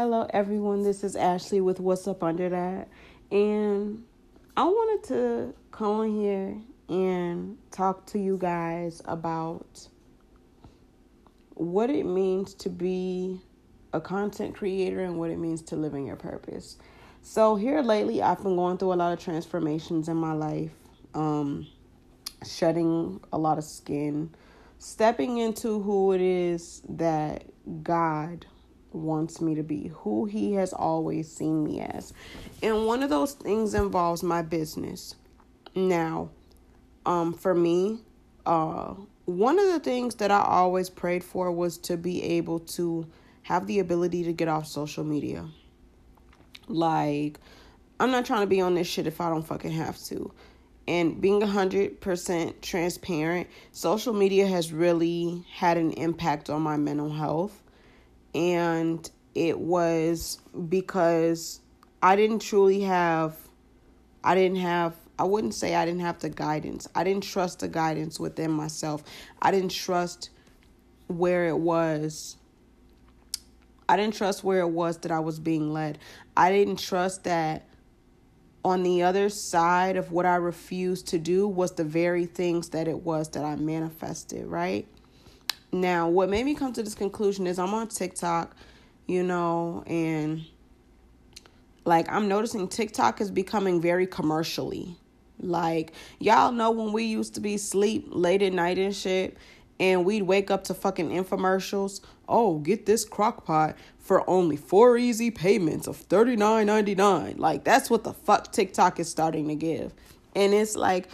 Hello, everyone. This is Ashley with What's Up Under That. And I wanted to come on here and talk to you guys about what it means to be a content creator and what it means to live in your purpose. So, here lately, I've been going through a lot of transformations in my life, um, shedding a lot of skin, stepping into who it is that God wants me to be, who he has always seen me as. And one of those things involves my business. Now, um for me, uh one of the things that I always prayed for was to be able to have the ability to get off social media. Like I'm not trying to be on this shit if I don't fucking have to. And being 100% transparent, social media has really had an impact on my mental health and it was because I didn't truly have I didn't have I wouldn't say I didn't have the guidance. I didn't trust the guidance within myself. I didn't trust where it was I didn't trust where it was that I was being led. I didn't trust that on the other side of what I refused to do was the very things that it was that I manifested, right? Now, what made me come to this conclusion is I'm on TikTok, you know, and like I'm noticing TikTok is becoming very commercially. Like, y'all know when we used to be sleep late at night and shit, and we'd wake up to fucking infomercials. Oh, get this crock pot for only four easy payments of thirty nine ninety nine. Like, that's what the fuck TikTok is starting to give. And it's like,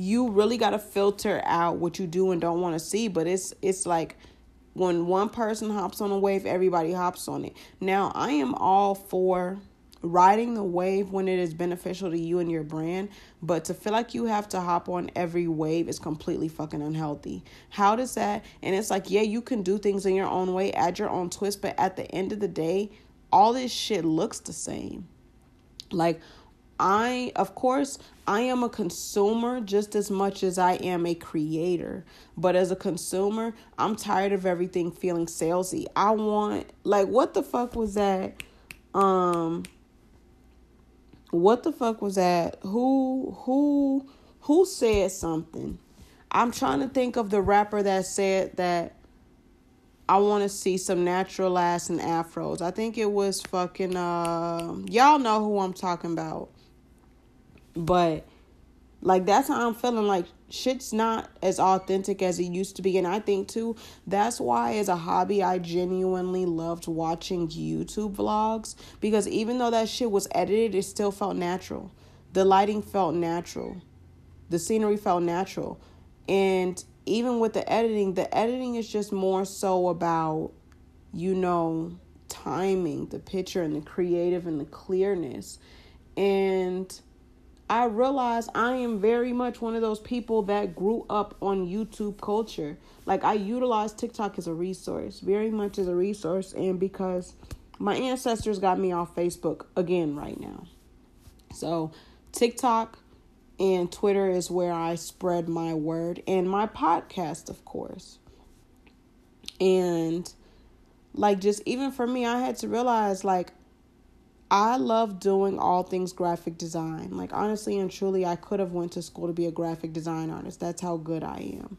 you really got to filter out what you do and don't want to see but it's it's like when one person hops on a wave everybody hops on it. Now i am all for riding the wave when it is beneficial to you and your brand but to feel like you have to hop on every wave is completely fucking unhealthy. How does that and it's like yeah you can do things in your own way add your own twist but at the end of the day all this shit looks the same. Like I, of course, I am a consumer just as much as I am a creator. But as a consumer, I'm tired of everything feeling salesy. I want, like, what the fuck was that? Um, what the fuck was that? Who, who, who said something? I'm trying to think of the rapper that said that I want to see some natural ass and afros. I think it was fucking uh y'all know who I'm talking about. But like that's how I'm feeling like shit's not as authentic as it used to be and I think too that's why as a hobby I genuinely loved watching YouTube vlogs because even though that shit was edited it still felt natural. The lighting felt natural. The scenery felt natural. And even with the editing, the editing is just more so about you know timing, the picture and the creative and the clearness. And I realize I am very much one of those people that grew up on YouTube culture. Like I utilize TikTok as a resource, very much as a resource, and because my ancestors got me off Facebook again right now. So TikTok and Twitter is where I spread my word and my podcast, of course. And like just even for me, I had to realize like I love doing all things graphic design. Like honestly and truly, I could have went to school to be a graphic design artist. That's how good I am.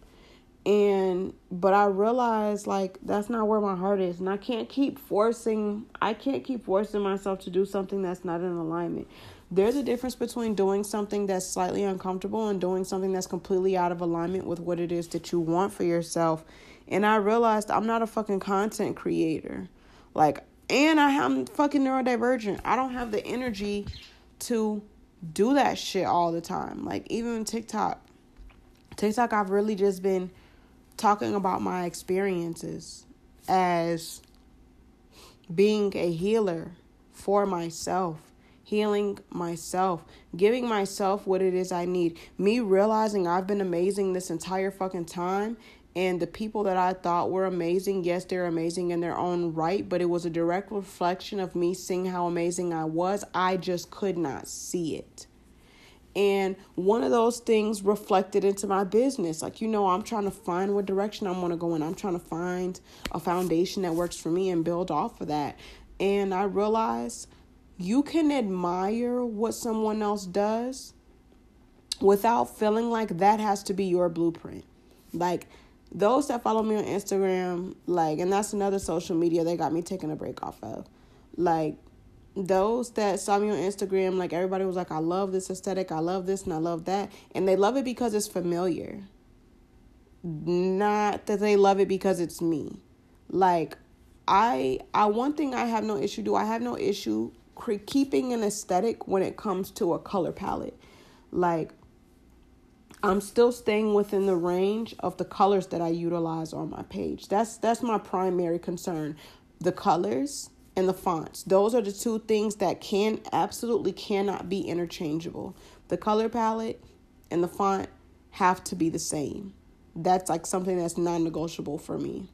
And but I realized like that's not where my heart is, and I can't keep forcing. I can't keep forcing myself to do something that's not in alignment. There's a difference between doing something that's slightly uncomfortable and doing something that's completely out of alignment with what it is that you want for yourself. And I realized I'm not a fucking content creator. Like and I am fucking neurodivergent. I don't have the energy to do that shit all the time. Like even TikTok. TikTok I've really just been talking about my experiences as being a healer for myself, healing myself, giving myself what it is I need. Me realizing I've been amazing this entire fucking time and the people that I thought were amazing, yes, they're amazing in their own right, but it was a direct reflection of me seeing how amazing I was. I just could not see it. And one of those things reflected into my business. Like, you know, I'm trying to find what direction I want to go in. I'm trying to find a foundation that works for me and build off of that. And I realized you can admire what someone else does without feeling like that has to be your blueprint. Like those that follow me on Instagram, like, and that's another social media they got me taking a break off of. Like, those that saw me on Instagram, like, everybody was like, I love this aesthetic, I love this, and I love that. And they love it because it's familiar. Not that they love it because it's me. Like, I, I, one thing I have no issue do, I have no issue keeping an aesthetic when it comes to a color palette. Like, I'm still staying within the range of the colors that I utilize on my page. That's that's my primary concern. The colors and the fonts. Those are the two things that can absolutely cannot be interchangeable. The color palette and the font have to be the same. That's like something that's non-negotiable for me.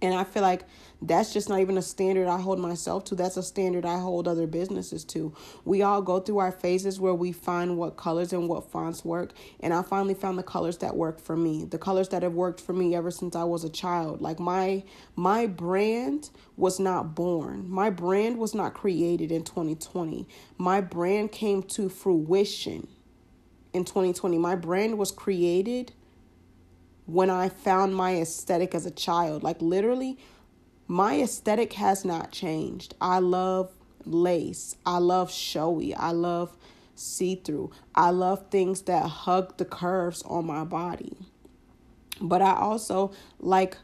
And I feel like that's just not even a standard I hold myself to. That's a standard I hold other businesses to. We all go through our phases where we find what colors and what fonts work. And I finally found the colors that work for me. The colors that have worked for me ever since I was a child. Like my my brand was not born. My brand was not created in 2020. My brand came to fruition in 2020. My brand was created when I found my aesthetic as a child. Like, literally, my aesthetic has not changed. I love lace, I love showy, I love see through, I love things that hug the curves on my body. But I also like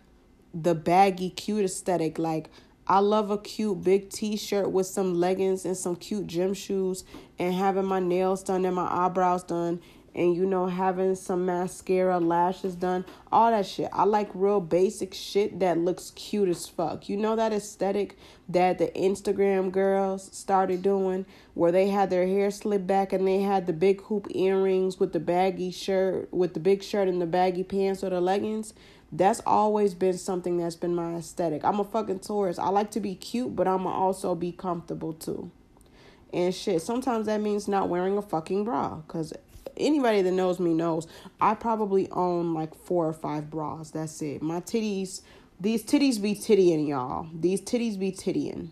the baggy, cute aesthetic. Like, I love a cute big t shirt with some leggings and some cute gym shoes and having my nails done and my eyebrows done and you know having some mascara lashes done all that shit. I like real basic shit that looks cute as fuck. You know that aesthetic that the instagram girls started doing where they had their hair slicked back and they had the big hoop earrings with the baggy shirt with the big shirt and the baggy pants or the leggings? That's always been something that's been my aesthetic. I'm a fucking taurus i like to be cute but i'm also be comfortable too. And shit sometimes that means not wearing a fucking bra because anybody that knows me knows I probably own like four or five bras. That's it. My titties, these titties be tittying, y'all. These titties be tittying.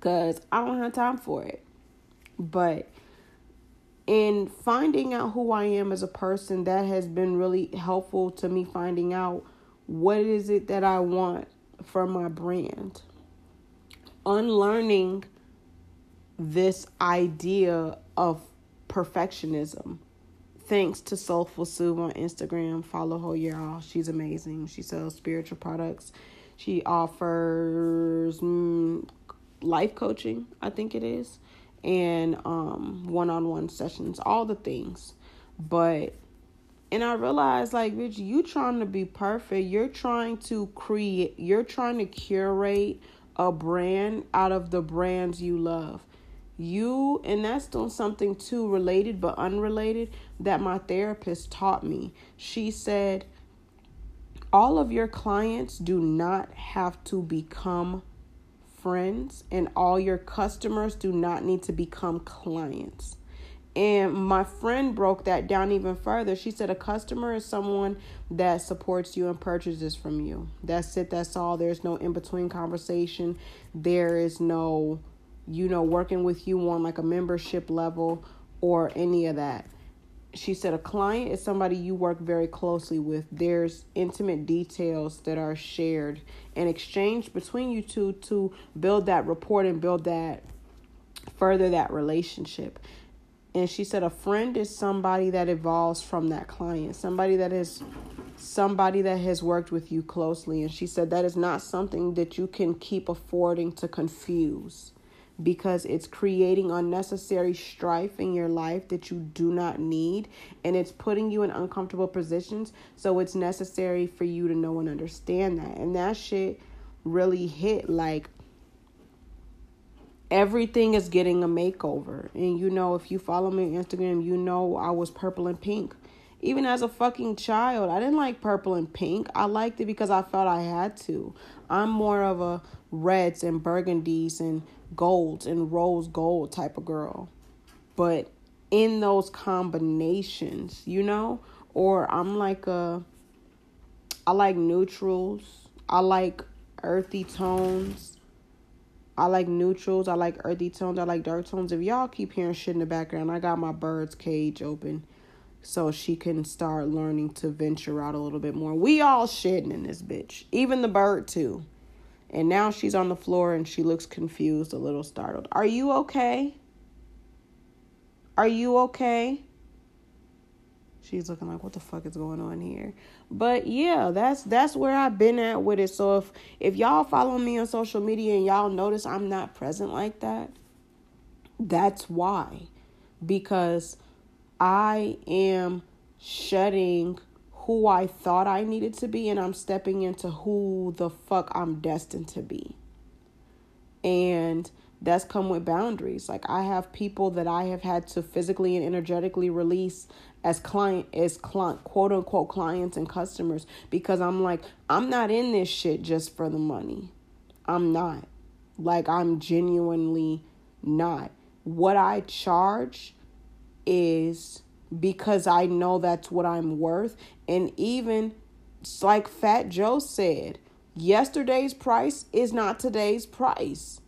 Cause I don't have time for it. But in finding out who I am as a person, that has been really helpful to me finding out what is it that I want for my brand. Unlearning this idea of perfectionism. Thanks to Soulful Sue on Instagram. Follow her, y'all. She's amazing. She sells spiritual products. She offers mm, life coaching, I think it is, and um, one-on-one sessions, all the things. But and I realized like, bitch, you trying to be perfect. You're trying to create. You're trying to curate a brand out of the brands you love you and that's doing something too related but unrelated that my therapist taught me she said all of your clients do not have to become friends and all your customers do not need to become clients and my friend broke that down even further. She said a customer is someone that supports you and purchases from you. That's it, that's all. There's no in between conversation. There is no you know, working with you on like a membership level or any of that. She said a client is somebody you work very closely with. There's intimate details that are shared and exchanged between you two to build that rapport and build that further that relationship. And she said a friend is somebody that evolves from that client, somebody that is somebody that has worked with you closely. And she said that is not something that you can keep affording to confuse because it's creating unnecessary strife in your life that you do not need and it's putting you in uncomfortable positions. So it's necessary for you to know and understand that. And that shit really hit like everything is getting a makeover. And you know, if you follow me on Instagram, you know I was purple and pink. Even as a fucking child, I didn't like purple and pink. I liked it because I felt I had to. I'm more of a reds and burgundies and golds and rose gold type of girl. But in those combinations, you know, or I'm like a I like neutrals. I like earthy tones. I like neutrals. I like earthy tones. I like dark tones. If y'all keep hearing shit in the background, I got my bird's cage open so she can start learning to venture out a little bit more. We all shitting in this bitch, even the bird too. And now she's on the floor and she looks confused, a little startled. Are you okay? Are you okay? She's looking like what the fuck is going on here? But yeah, that's that's where I've been at with it. So if if y'all follow me on social media and y'all notice I'm not present like that, that's why. Because I am shutting who I thought I needed to be and I'm stepping into who the fuck I'm destined to be. And that's come with boundaries. Like I have people that I have had to physically and energetically release as client as client quote unquote clients and customers because I'm like I'm not in this shit just for the money. I'm not. Like I'm genuinely not. What I charge is because I know that's what I'm worth and even like Fat Joe said, yesterday's price is not today's price.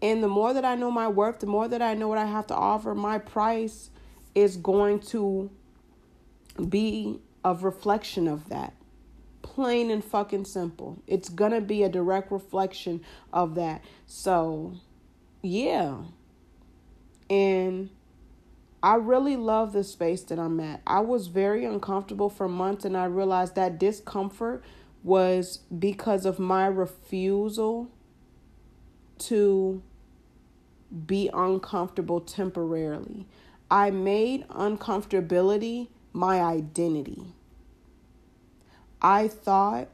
And the more that I know my worth, the more that I know what I have to offer, my price is going to be a reflection of that. Plain and fucking simple. It's going to be a direct reflection of that. So, yeah. And I really love the space that I'm at. I was very uncomfortable for months, and I realized that discomfort was because of my refusal to be uncomfortable temporarily. I made uncomfortability my identity. I thought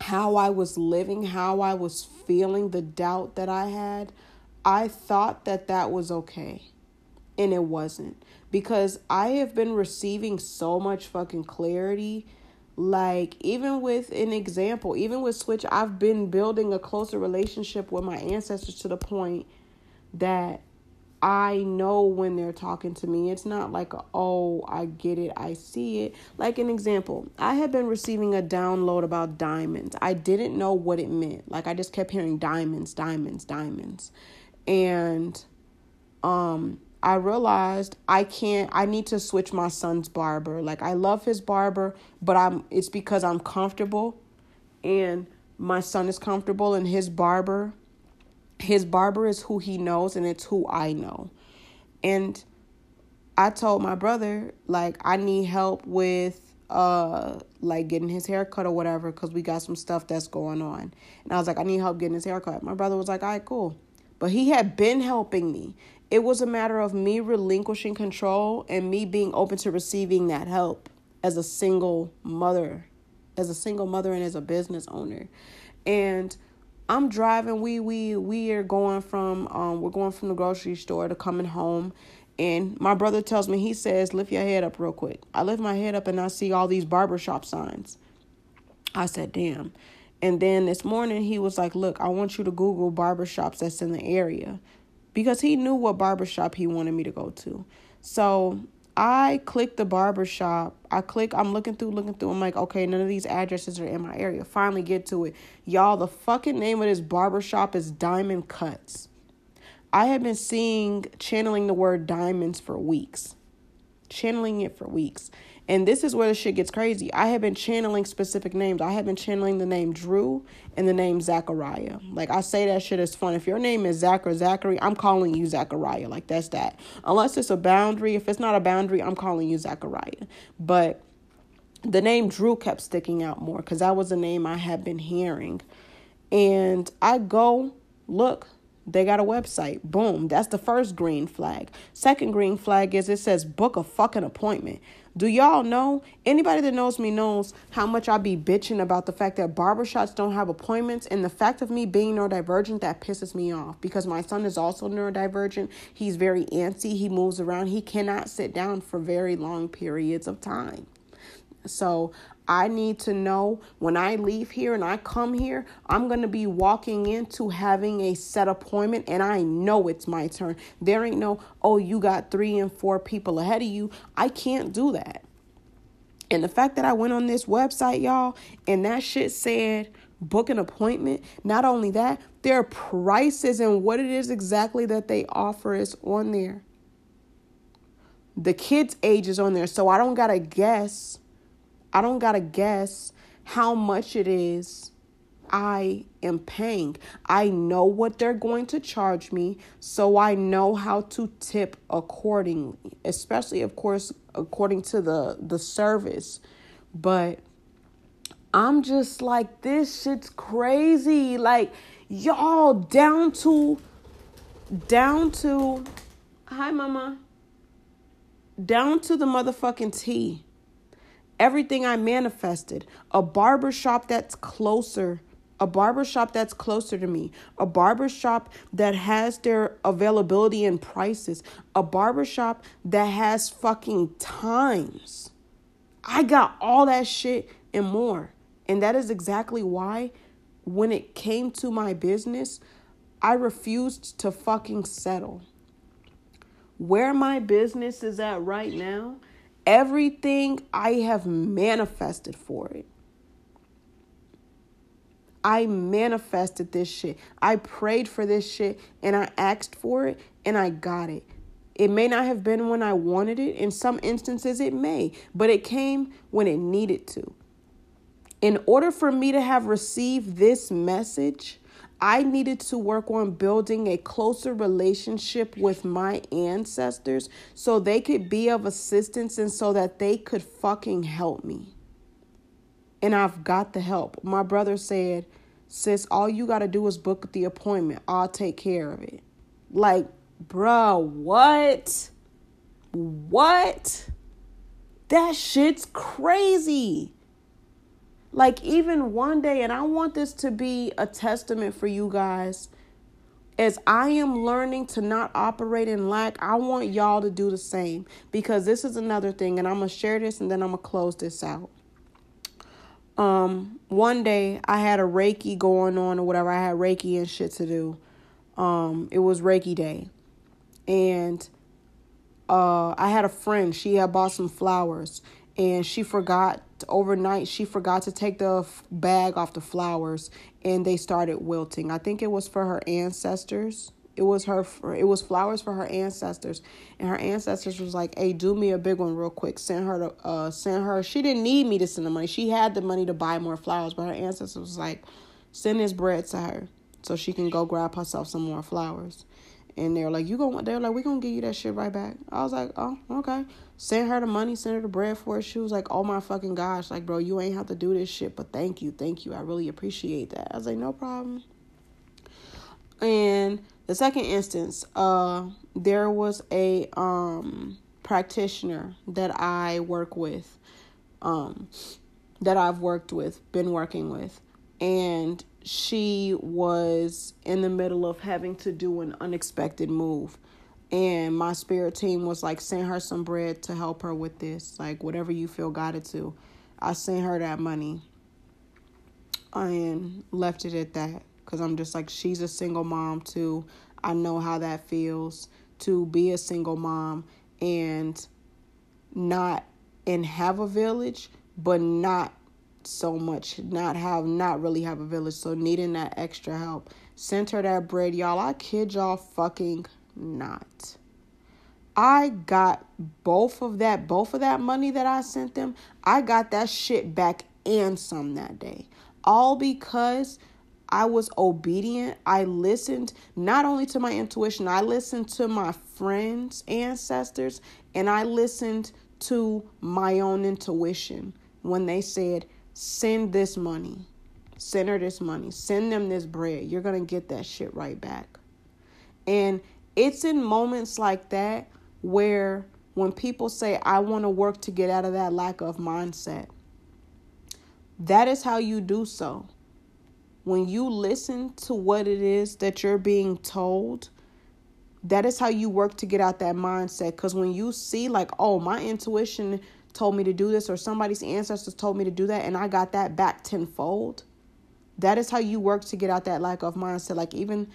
how I was living, how I was feeling, the doubt that I had, I thought that that was okay. And it wasn't. Because I have been receiving so much fucking clarity. Like, even with an example, even with Switch, I've been building a closer relationship with my ancestors to the point that I know when they're talking to me. It's not like, a, oh, I get it, I see it. Like an example, I had been receiving a download about diamonds. I didn't know what it meant. Like I just kept hearing diamonds, diamonds, diamonds. And um I realized I can't I need to switch my son's barber. Like I love his barber, but I'm it's because I'm comfortable and my son is comfortable and his barber his barber is who he knows and it's who I know. And I told my brother like I need help with uh like getting his hair cut or whatever because we got some stuff that's going on. And I was like, I need help getting his hair cut. My brother was like, all right, cool. But he had been helping me. It was a matter of me relinquishing control and me being open to receiving that help as a single mother, as a single mother and as a business owner. And I'm driving. We we we are going from um we're going from the grocery store to coming home, and my brother tells me he says lift your head up real quick. I lift my head up and I see all these barbershop signs. I said damn, and then this morning he was like, look, I want you to Google barbershops that's in the area, because he knew what barbershop he wanted me to go to. So I click the barber shop. I click, I'm looking through, looking through. I'm like, okay, none of these addresses are in my area. Finally get to it. Y'all, the fucking name of this barber shop is Diamond Cuts. I have been seeing channeling the word diamonds for weeks. Channeling it for weeks. And this is where the shit gets crazy. I have been channeling specific names. I have been channeling the name Drew and the name Zachariah. Like I say that shit is fun. If your name is Zach or Zachary, I'm calling you Zachariah. Like that's that. Unless it's a boundary. If it's not a boundary, I'm calling you Zachariah. But the name Drew kept sticking out more because that was a name I had been hearing. And I go look they got a website. Boom. That's the first green flag. Second green flag is it says book a fucking appointment. Do y'all know? Anybody that knows me knows how much I be bitching about the fact that barbershops don't have appointments and the fact of me being neurodivergent that pisses me off because my son is also neurodivergent. He's very antsy, he moves around, he cannot sit down for very long periods of time. So I need to know when I leave here and I come here, I'm going to be walking into having a set appointment and I know it's my turn. There ain't no, oh, you got three and four people ahead of you. I can't do that. And the fact that I went on this website, y'all, and that shit said book an appointment, not only that, their prices and what it is exactly that they offer is on there. The kids' age is on there, so I don't gotta guess. I don't gotta guess how much it is I am paying. I know what they're going to charge me, so I know how to tip accordingly, especially of course according to the the service. But I'm just like this shit's crazy. Like y'all down to down to hi mama down to the motherfucking T. Everything I manifested. A barber shop that's closer a barbershop that's closer to me, a barbershop that has their availability and prices, a barbershop that has fucking times. I got all that shit and more. And that is exactly why when it came to my business, I refused to fucking settle. Where my business is at right now, everything I have manifested for it. I manifested this shit. I prayed for this shit and I asked for it and I got it. It may not have been when I wanted it. In some instances, it may, but it came when it needed to. In order for me to have received this message, I needed to work on building a closer relationship with my ancestors so they could be of assistance and so that they could fucking help me and I've got the help. My brother said, Sis, all you got to do is book the appointment. I'll take care of it. Like, bro, what? What? That shit's crazy. Like, even one day, and I want this to be a testament for you guys. As I am learning to not operate in lack, I want y'all to do the same because this is another thing, and I'm gonna share this and then I'm gonna close this out um one day I had a Reiki going on or whatever. I had Reiki and shit to do. Um it was Reiki day. And uh I had a friend, she had bought some flowers and she forgot overnight she forgot to take the f- bag off the flowers and they started wilting. I think it was for her ancestors. It was her it was flowers for her ancestors. And her ancestors was like hey do me a big one real quick. Send her to uh send her she didn't need me to send the money. She had the money to buy more flowers but her ancestors was like send this bread to her so she can go grab herself some more flowers and they're like you gonna?" they're like we gonna give you that shit right back. I was like oh okay. Send her the money send her the bread for it. She was like oh my fucking gosh. Like bro you ain't have to do this shit but thank you thank you. I really appreciate that. I was like no problem. And the second instance, uh, there was a um, practitioner that I work with, um, that I've worked with, been working with, and she was in the middle of having to do an unexpected move. And my spirit team was like, send her some bread to help her with this, like whatever you feel guided to. I sent her that money and left it at that because I'm just like, she's a single mom too. I know how that feels to be a single mom and not and have a village, but not so much, not have, not really have a village. So needing that extra help. Sent her that bread, y'all. I kid y'all fucking not. I got both of that, both of that money that I sent them. I got that shit back and some that day. All because I was obedient. I listened not only to my intuition, I listened to my friends' ancestors, and I listened to my own intuition when they said, Send this money, send her this money, send them this bread. You're going to get that shit right back. And it's in moments like that where when people say, I want to work to get out of that lack of mindset, that is how you do so when you listen to what it is that you're being told, that is how you work to get out that mindset. Because when you see, like, oh, my intuition told me to do this, or somebody's ancestors told me to do that, and I got that back tenfold, that is how you work to get out that lack of mindset. Like, even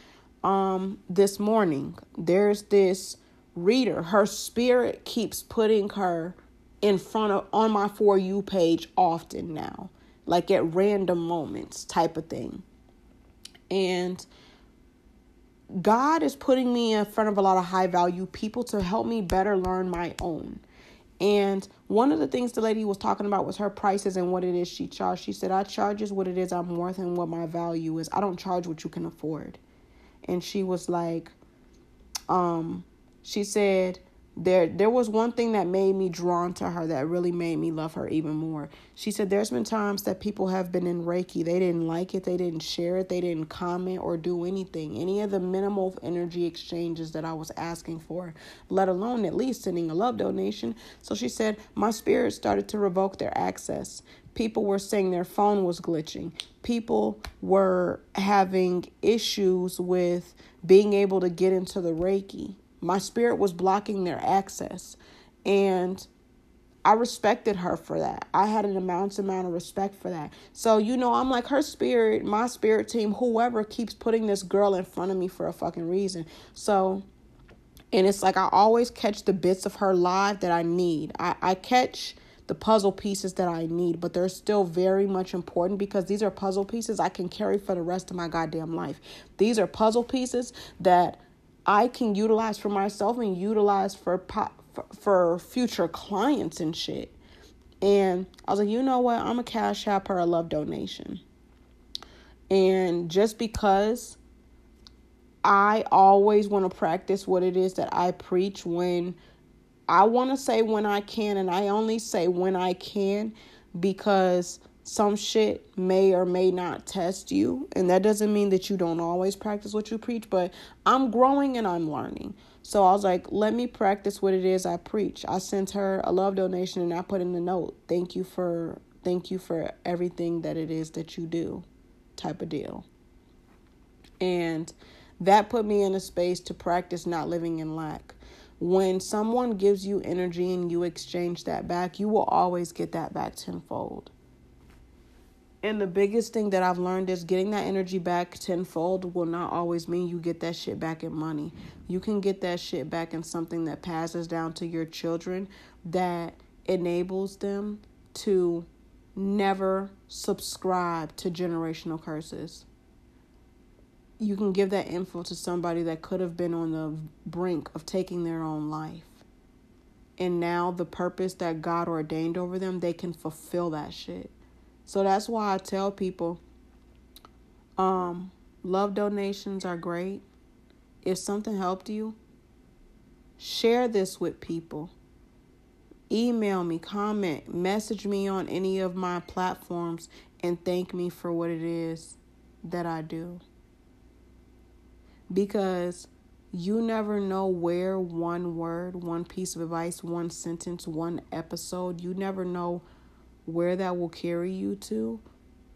um this morning, there's this reader, her spirit keeps putting her in front of on my for you page often now like at random moments type of thing. And God is putting me in front of a lot of high value people to help me better learn my own. And one of the things the lady was talking about was her prices and what it is she charged. She said, I charge is what it is I'm worth and what my value is. I don't charge what you can afford. And she was like, um, she said, there there was one thing that made me drawn to her that really made me love her even more. She said there's been times that people have been in Reiki, they didn't like it, they didn't share it, they didn't comment or do anything. Any of the minimal energy exchanges that I was asking for, let alone at least sending a love donation. So she said my spirit started to revoke their access. People were saying their phone was glitching. People were having issues with being able to get into the Reiki my spirit was blocking their access. And I respected her for that. I had an immense amount of respect for that. So, you know, I'm like, her spirit, my spirit team, whoever keeps putting this girl in front of me for a fucking reason. So, and it's like I always catch the bits of her live that I need. I, I catch the puzzle pieces that I need, but they're still very much important because these are puzzle pieces I can carry for the rest of my goddamn life. These are puzzle pieces that I can utilize for myself and utilize for pop for future clients and shit. And I was like, you know what? I'm a cash app a love donation. And just because I always want to practice what it is that I preach when I want to say when I can, and I only say when I can because some shit may or may not test you. And that doesn't mean that you don't always practice what you preach but i'm growing and i'm learning. So i was like let me practice what it is i preach. I sent her a love donation and i put in the note thank you for thank you for everything that it is that you do type of deal. And that put me in a space to practice not living in lack. When someone gives you energy and you exchange that back you will always get that back tenfold and the biggest thing that I've learned is getting that energy back tenfold will not always mean you get that shit back in money. You can get that shit back in something that passes down to your children that enables them to never subscribe to generational curses. You can give that info to somebody that could have been on the brink of taking their own life. And now the purpose that God ordained over them, they can fulfill that shit so that's why I tell people um, love donations are great. If something helped you, share this with people. Email me, comment, message me on any of my platforms and thank me for what it is that I do. Because you never know where one word, one piece of advice, one sentence, one episode, you never know where that will carry you to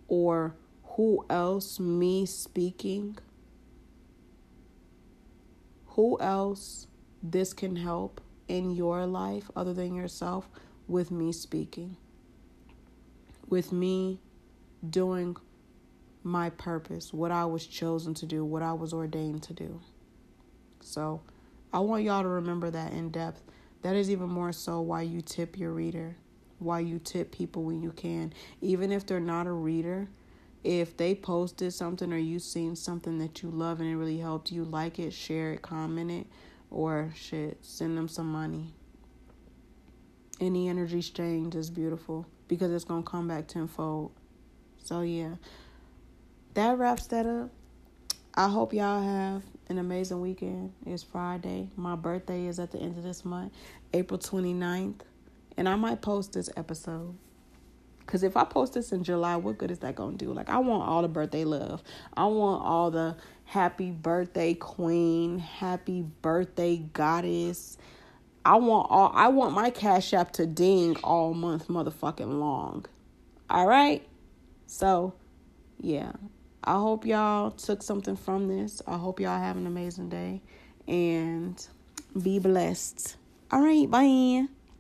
or who else me speaking who else this can help in your life other than yourself with me speaking with me doing my purpose what i was chosen to do what i was ordained to do. So i want y'all to remember that in depth. That is even more so why you tip your reader why you tip people when you can, even if they're not a reader. If they posted something or you seen something that you love and it really helped you, like it, share it, comment it, or shit, send them some money. Any energy exchange is beautiful because it's gonna come back tenfold. So yeah, that wraps that up. I hope y'all have an amazing weekend. It's Friday. My birthday is at the end of this month, April 29th. And I might post this episode. Because if I post this in July, what good is that going to do? Like, I want all the birthday love. I want all the happy birthday queen, happy birthday goddess. I want all I want my cash app to ding all month motherfucking long. All right? So, yeah. I hope y'all took something from this. I hope y'all have an amazing day and be blessed. All right, bye.